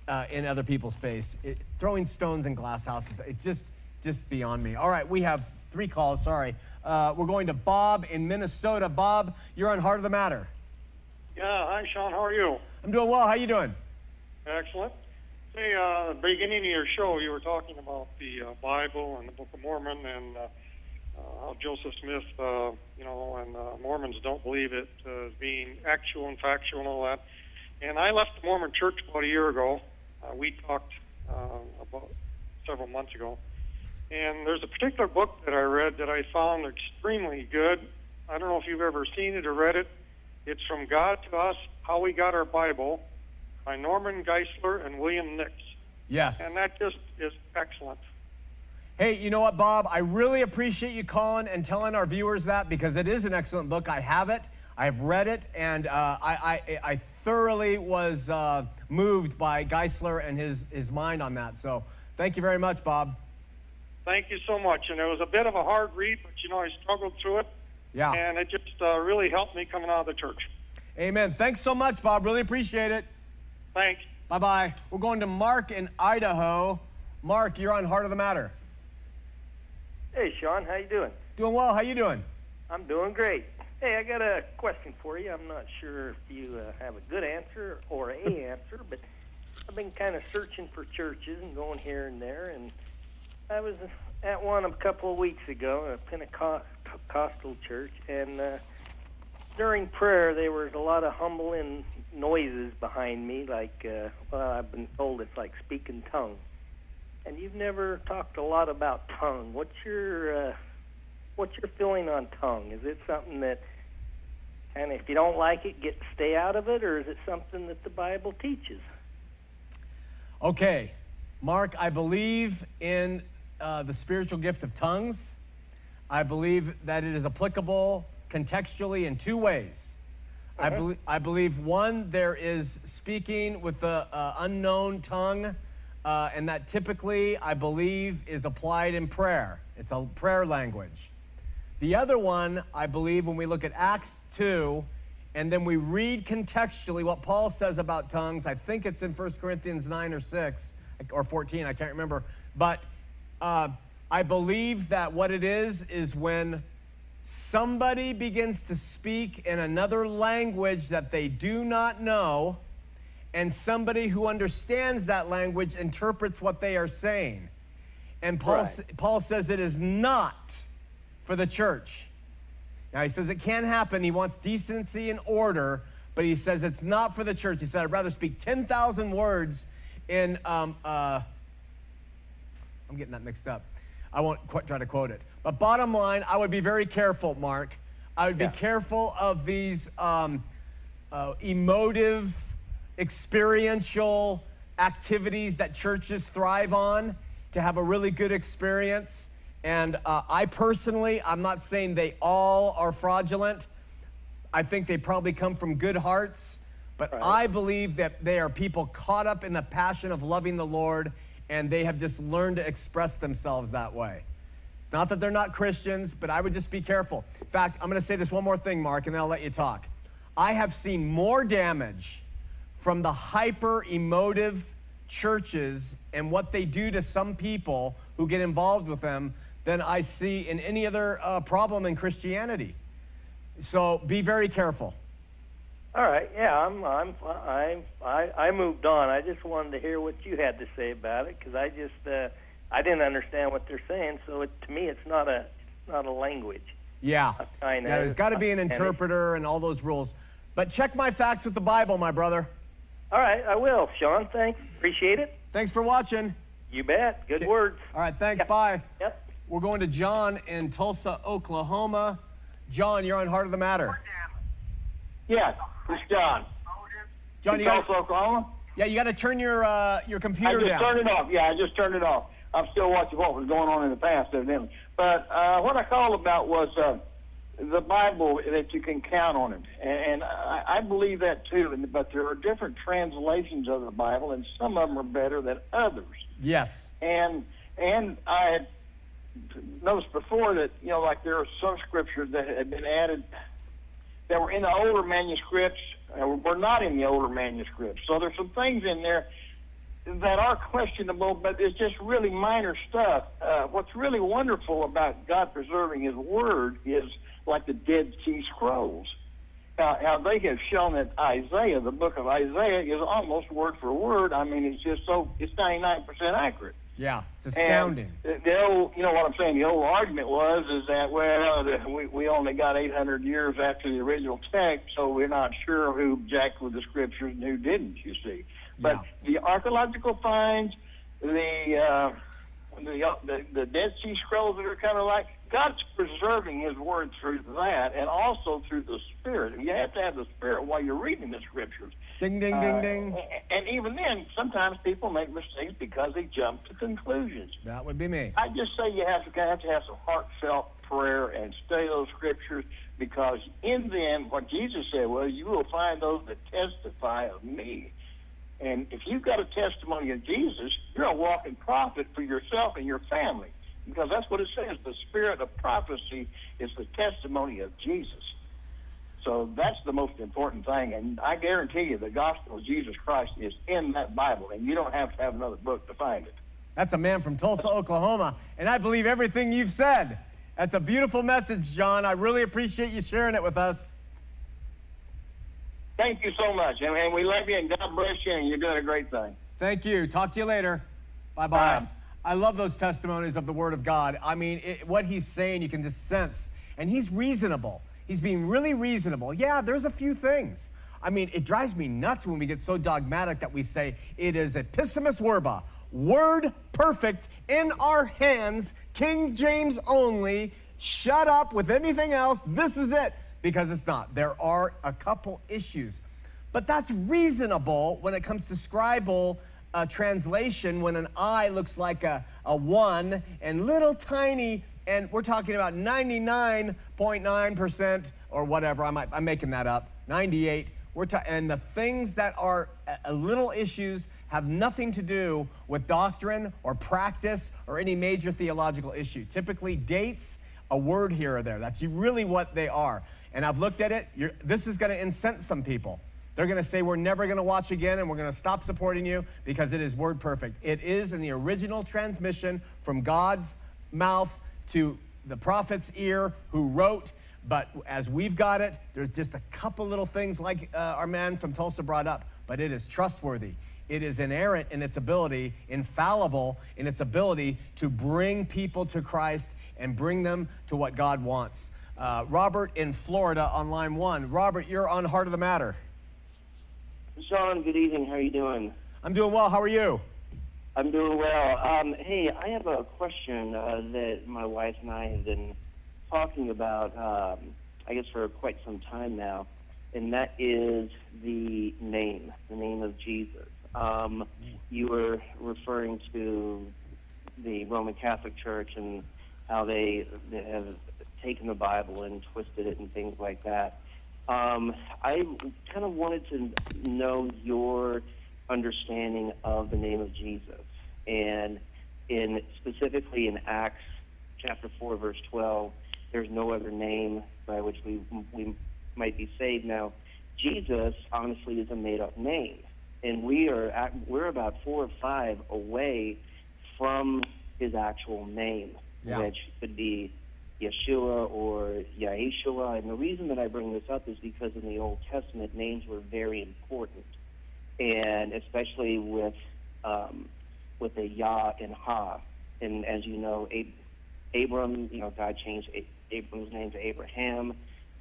uh, in other people's face, it, throwing stones in glass houses, it's just, just beyond me. All right, we have three calls, sorry. Uh, we're going to Bob in Minnesota. Bob, you're on Heart of the Matter. Yeah, hi Shawn, how are you? I'm doing well. How you doing? Excellent. Hey, uh, beginning of your show, you were talking about the uh, Bible and the Book of Mormon and uh, uh, how Joseph Smith, uh, you know, and uh, Mormons don't believe it uh, being actual and factual and all that. And I left the Mormon church about a year ago. Uh, we talked uh, about several months ago. And there's a particular book that I read that I found extremely good. I don't know if you've ever seen it or read it. It's From God to Us How We Got Our Bible by Norman Geisler and William Nix. Yes. And that just is excellent. Hey, you know what, Bob? I really appreciate you calling and telling our viewers that because it is an excellent book. I have it, I have read it, and uh, I, I, I thoroughly was uh, moved by Geisler and his, his mind on that. So thank you very much, Bob. Thank you so much. And it was a bit of a hard read, but you know, I struggled through it. Yeah. And it just uh, really helped me coming out of the church. Amen. Thanks so much, Bob. Really appreciate it. Thanks. Bye bye. We're going to Mark in Idaho. Mark, you're on Heart of the Matter. Hey, Shawn, how you doing? Doing well. How you doing? I'm doing great. Hey, I got a question for you. I'm not sure if you uh, have a good answer or a answer, but I've been kind of searching for churches and going here and there, and I was at one a couple of weeks ago, a Pentecostal church, and uh, during prayer there was a lot of humbling noises behind me, like uh, well, I've been told it's like speaking tongue. And you've never talked a lot about tongue. What's your uh, what's your feeling on tongue? Is it something that and if you don't like it, get stay out of it, or is it something that the Bible teaches? Okay, Mark, I believe in uh, the spiritual gift of tongues. I believe that it is applicable contextually in two ways. I, belie- I believe one, there is speaking with the uh, unknown tongue, uh, and that typically, I believe, is applied in prayer. It's a prayer language. The other one, I believe, when we look at Acts 2, and then we read contextually what Paul says about tongues, I think it's in 1 Corinthians 9 or 6 or 14, I can't remember. But uh, I believe that what it is is when somebody begins to speak in another language that they do not know, and somebody who understands that language interprets what they are saying. And Paul, Right. Paul says it is not for the church. Now, he says it can happen. He wants decency and order, but he says it's not for the church. He said, I'd rather speak 10,000 words in, um, uh, I'm getting that mixed up. I won't try to quote it. But bottom line, I would be very careful, Mark. I would Yeah. be careful of these um, uh, emotive, experiential activities that churches thrive on to have a really good experience. And uh, I personally, I'm not saying they all are fraudulent. I think they probably come from good hearts, but I believe that they are people caught up in the passion of loving the Lord and they have just learned to express themselves that way. It's not that they're not Christians, but I would just be careful. In fact, I'm going to say this one more thing, Mark, and then I'll let you talk. I have seen more damage from the hyper emotive churches and what they do to some people who get involved with them than I see in any other uh, problem in Christianity. So be very careful. All right, yeah, I'm, I'm, I'm. I, I moved on. I just wanted to hear what you had to say about it because I just, uh, I didn't understand what they're saying. So it, to me, it's not a, it's not a language. Yeah. kinda- yeah there's got to be an interpreter and all those rules. But check my facts with the Bible, my brother. All right, I will, Shawn. Thanks, appreciate it. Thanks for watching. You bet. Good words. All right, thanks. Yep. Bye. Yep. We're going to John in Tulsa, Oklahoma. John, you're on Heart of the Matter. Yes, it's John. John, you Tulsa, got Oklahoma. yeah, you got to turn your uh, your I computer just down. turned it off. Yeah, I just turned it off. I'm still watching what was going on in the past, evidently. But uh, what I called about was uh, the Bible that you can count on it, and, and I, I believe that too. And- But there are different translations of the Bible, and some of them are better than others. Yes. And and I had noticed before that you know like there are some scriptures that had been added that were in the older manuscripts uh, were not in the older manuscripts. So there's some things in there that are questionable, but it's just really minor stuff. Uh, what's really wonderful about God preserving His Word is like the Dead Sea Scrolls. Now, how they have shown that Isaiah, the book of Isaiah, is almost word for word. I mean, it's just so it's 99% accurate. Yeah, it's astounding. And the, old, you know what I'm saying? The old argument was is that well, the, we we only got 800 years after the original text, so we're not sure who jacked with the scriptures and who didn't. You see, but Yeah. the archaeological finds, the uh, the, uh, the the Dead Sea Scrolls that are kind of like God's preserving His word through that, and also through the Spirit. You have to have the Spirit while you're reading the scriptures. Ding, ding, ding, Uh, ding. a- And even then, sometimes people make mistakes because they jump to conclusions. That would be me. I just say you have to have to have some heartfelt prayer and study those scriptures because in them, what Jesus said was, "You will find those that testify of me." And if you've got a testimony of Jesus, you're a walking prophet for yourself and your family because that's what it says. The spirit of prophecy is the testimony of Jesus. So that's the most important thing. And I guarantee you, the gospel of Jesus Christ is in that Bible, and you don't have to have another book to find it. That's a man from Tulsa, Oklahoma, and I believe everything you've said. That's a beautiful message, John. I really appreciate you sharing it with us. Thank you so much, and, and we love you, and God bless you, and you're doing a great thing. Thank you. Talk to you later. Bye bye. Bye. I love those testimonies of the Word of God. I mean, it, what he's saying, you can just sense. And he's reasonable. He's being really reasonable. Yeah, there's a few things. I mean, it drives me nuts when we get so dogmatic that we say it is ipsissima verba, word perfect in our hands, King James only. Shut up with anything else. This is it. Because it's not. There are a couple issues. But that's reasonable when it comes to scribal translation when an I looks like a, a one and little tiny, and we're talking about 99.9% or whatever, I might, I'm making that up, 98. We're ta- and the things that are a little issues have nothing to do with doctrine or practice or any major theological issue. Typically, dates, a word here or there. That's really what they are. And I've looked at it. You're, this is going to incense some people. They're going to say, We're never going to watch again and we're going to stop supporting you because it is word perfect. It is in the original transmission from God's mouth to the prophet's ear who wrote. But as we've got it, there's just a couple little things like uh, our man from Tulsa brought up, but it is trustworthy. It is inerrant in its ability, infallible in its ability to bring people to Christ and bring them to what God wants. Uh, Robert in Florida on line one. Robert, you're on Heart of the Matter. Shawn, good evening. How are you doing? I'm doing well. How are you? I'm doing well. Um, hey, I have a question uh, that my wife and I have been talking about, um, I guess, for quite some time now, and that is the name, the name of Jesus. Um, you were referring to the Roman Catholic Church and how they, they have taken the Bible and twisted it and things like that. Um, I kind of wanted to know your understanding of the name of Jesus, and in specifically in Acts chapter four, verse twelve, there's no other name by which we we might be saved. Now, Jesus honestly is a made-up name, and we are at, we're about four or five away from his actual name, Yeah. which could be Yeshua or Yahshua. And the reason that I bring this up is because in the Old Testament, names were very important, and especially with um, with a Yah and Ha. And as you know, Ab- Abram, you know, God changed A- Abram's name to Abraham,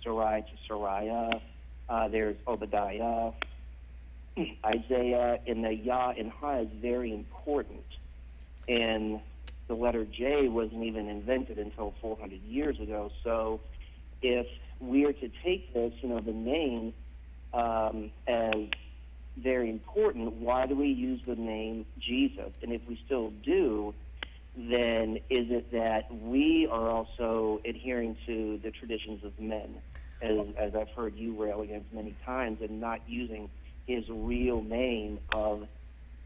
Sarai to Sariah. Uh, there's Obadiah, Isaiah, and the Yah and Ha is very important. And the letter J wasn't even invented until 400 years ago. So if we are to take this, you know, the name um, as very important, why do we use the name Jesus? And if we still do, then is it that we are also adhering to the traditions of men, as, as I've heard you rail against many times, and not using his real name of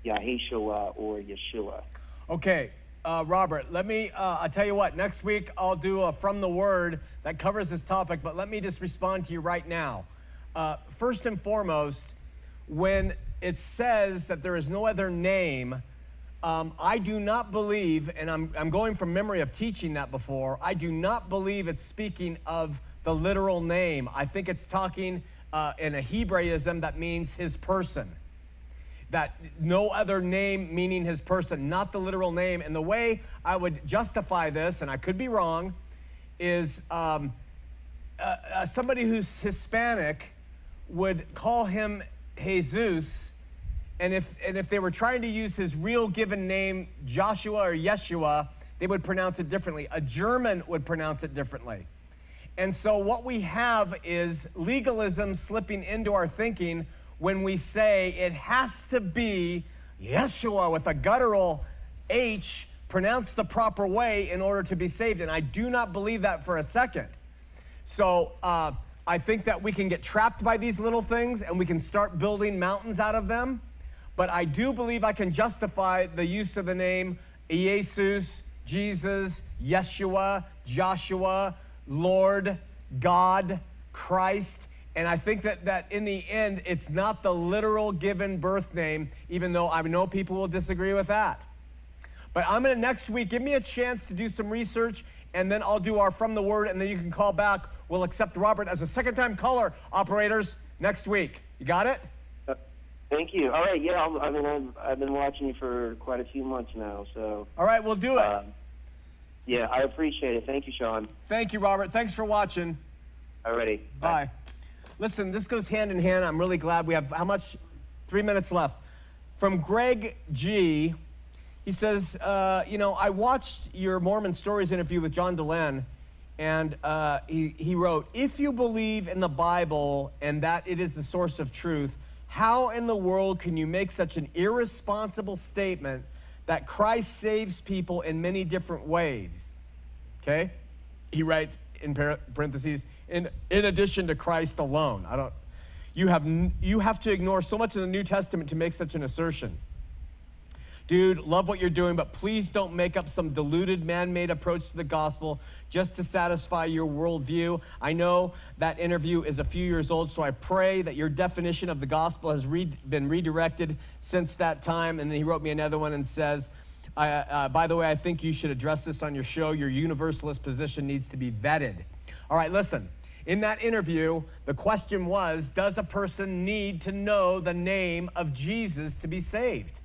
Yahshua or Yeshua? Okay, uh, Robert, let me, uh, I'll tell you what, next week I'll do a From the Word that covers this topic, but let me just respond to you right now. Uh, first and foremost, when it says that there is no other name, um, I do not believe, and I'm, I'm going from memory of teaching that before, I do not believe it's speaking of the literal name. I think it's talking uh, in a Hebraism that means his person. That no other name meaning his person, not the literal name. And the way I would justify this, and I could be wrong, is um, uh, uh, somebody who's Hispanic would call him Jesus, and if and if they were trying to use his real given name, Joshua or Yeshua, they would pronounce it differently. A German would pronounce it differently. And so what we have is legalism slipping into our thinking when we say it has to be Yeshua with a guttural H pronounced the proper way in order to be saved. And I do not believe that for a second. So uh, I think that we can get trapped by these little things and we can start building mountains out of them. But I do believe I can justify the use of the name Jesus, Jesus, Yeshua, Joshua, Lord, God, Christ. And I think that, that in the end, it's not the literal given birth name, even though I know people will disagree with that. But I'm gonna next week, give me a chance to do some research, and then I'll do our From the Word, and then you can call back. We'll accept Robert as a second time caller, operators, next week. You got it? Uh, Thank you. All right. Yeah. I'll, I mean, I've, I've been watching you for quite a few months now. So. All right, we'll do it. Uh, yeah, I appreciate it. Thank you, Shawn. Thank you, Robert. Thanks for watching. Alrighty. Bye. Listen, this goes hand in hand. I'm really glad we have how much? Three minutes left. From Greg G. He says, uh, you know, I watched your Mormon Stories interview with John Dehlin, and uh, he, he wrote, if you believe in the Bible and that it is the source of truth, how in the world can you make such an irresponsible statement that Christ saves people in many different ways? Okay? He writes in parentheses, in, in addition to Christ alone. I don't, you have, you have to ignore so much in the New Testament to make such an assertion. Dude, love what you're doing, but please don't make up some deluded man made approach to the gospel just to satisfy your worldview. I know that interview is a few years old, so I pray that your definition of the gospel has re- been redirected since that time. And then he wrote me another one and says, I, uh, by the way, I think you should address this on your show. Your universalist position needs to be vetted. All right, listen. In that interview, the question was Does a person need to know the name of Jesus to be saved?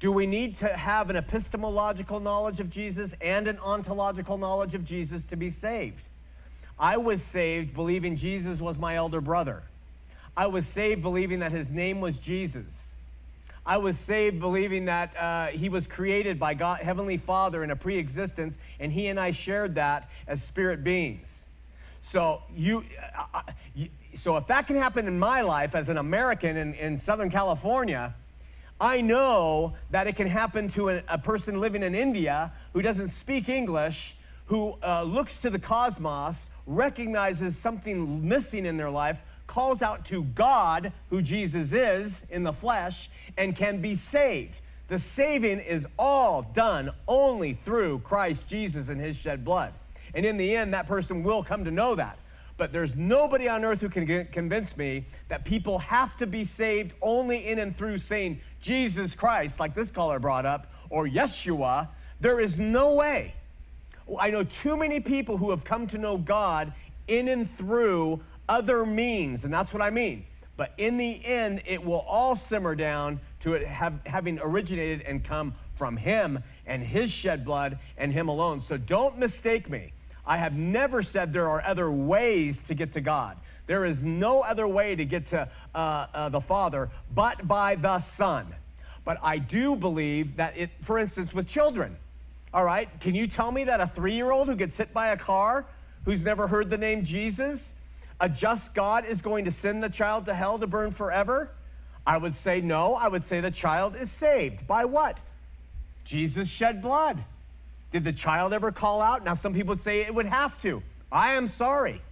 Do we need to have an epistemological knowledge of Jesus and an ontological knowledge of Jesus to be saved? I was saved believing Jesus was my elder brother. I was saved believing that his name was Jesus. I was saved believing that uh, he was created by God, Heavenly Father in a pre existence, and he and I shared that as spirit beings. So, you, uh, uh, you, so if that can happen in my life as an American in, in Southern California, I know that it can happen to a, a person living in India who doesn't speak English, who uh, looks to the cosmos, recognizes something missing in their life, calls out to God, who Jesus is in the flesh, and can be saved. The saving is all done only through Christ Jesus and his shed blood. And in the end, that person will come to know that. But there's nobody on earth who can convince me that people have to be saved only in and through saying Jesus Christ, like this caller brought up, or Yeshua. There is no way. I know too many people who have come to know God in and through other means, and that's what I mean. But in the end, it will all simmer down to it have, having originated and come from Him and His shed blood and Him alone. So don't mistake me. I have never said there are other ways to get to God. There is no other way to get to uh, uh, the Father but by the Son. But I do believe that it, for instance, with children, all right, can you tell me that a three year old who gets hit by a car, who's never heard the name Jesus, a just God is going to send the child to hell to burn forever? I would say no. I would say the child is saved. By what? Jesus shed blood. Did the child ever call out? Now, some people would say it would have to. I am sorry.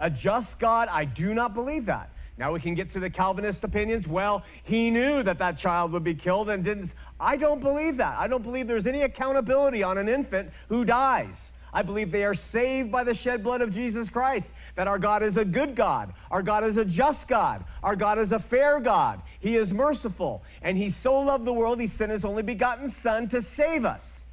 A just God, I do not believe that. Now we can get to the Calvinist opinions. Well, he knew that that child would be killed and didn't. I don't believe that. I don't believe there's any accountability on an infant who dies. I believe they are saved by the shed blood of Jesus Christ. That our God is a good God. Our God is a just God. Our God is a fair God. He is merciful. And He so loved the world, He sent His only begotten Son to save us.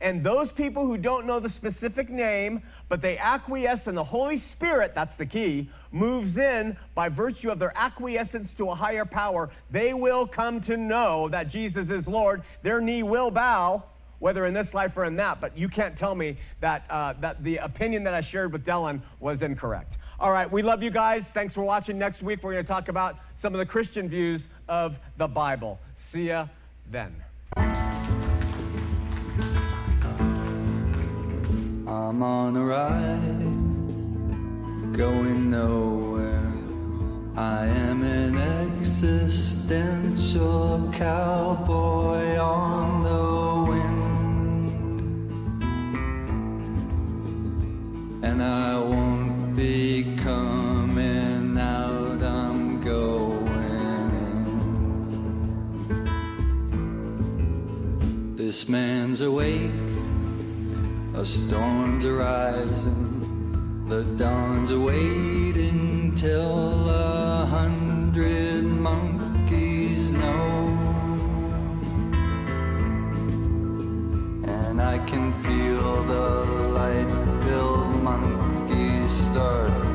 And those people who don't know the specific name, but they acquiesce and the Holy Spirit, that's the key, moves in by virtue of their acquiescence to a higher power, they will come to know that Jesus is Lord. Their knee will bow, whether in this life or in that, but you can't tell me that, uh, that the opinion that I shared with Dehlin was incorrect. All right, we love you guys. Thanks for watching. Next week, we're going to talk about some of the Christian views of the Bible. See ya then. I'm on a ride, going nowhere. I am an existential cowboy on the wind. And I won't be coming out, I'm going in. This man's awake. A storm's arising, the dawn's awaiting till a hundred monkeys know. And I can feel the light-filled monkeys start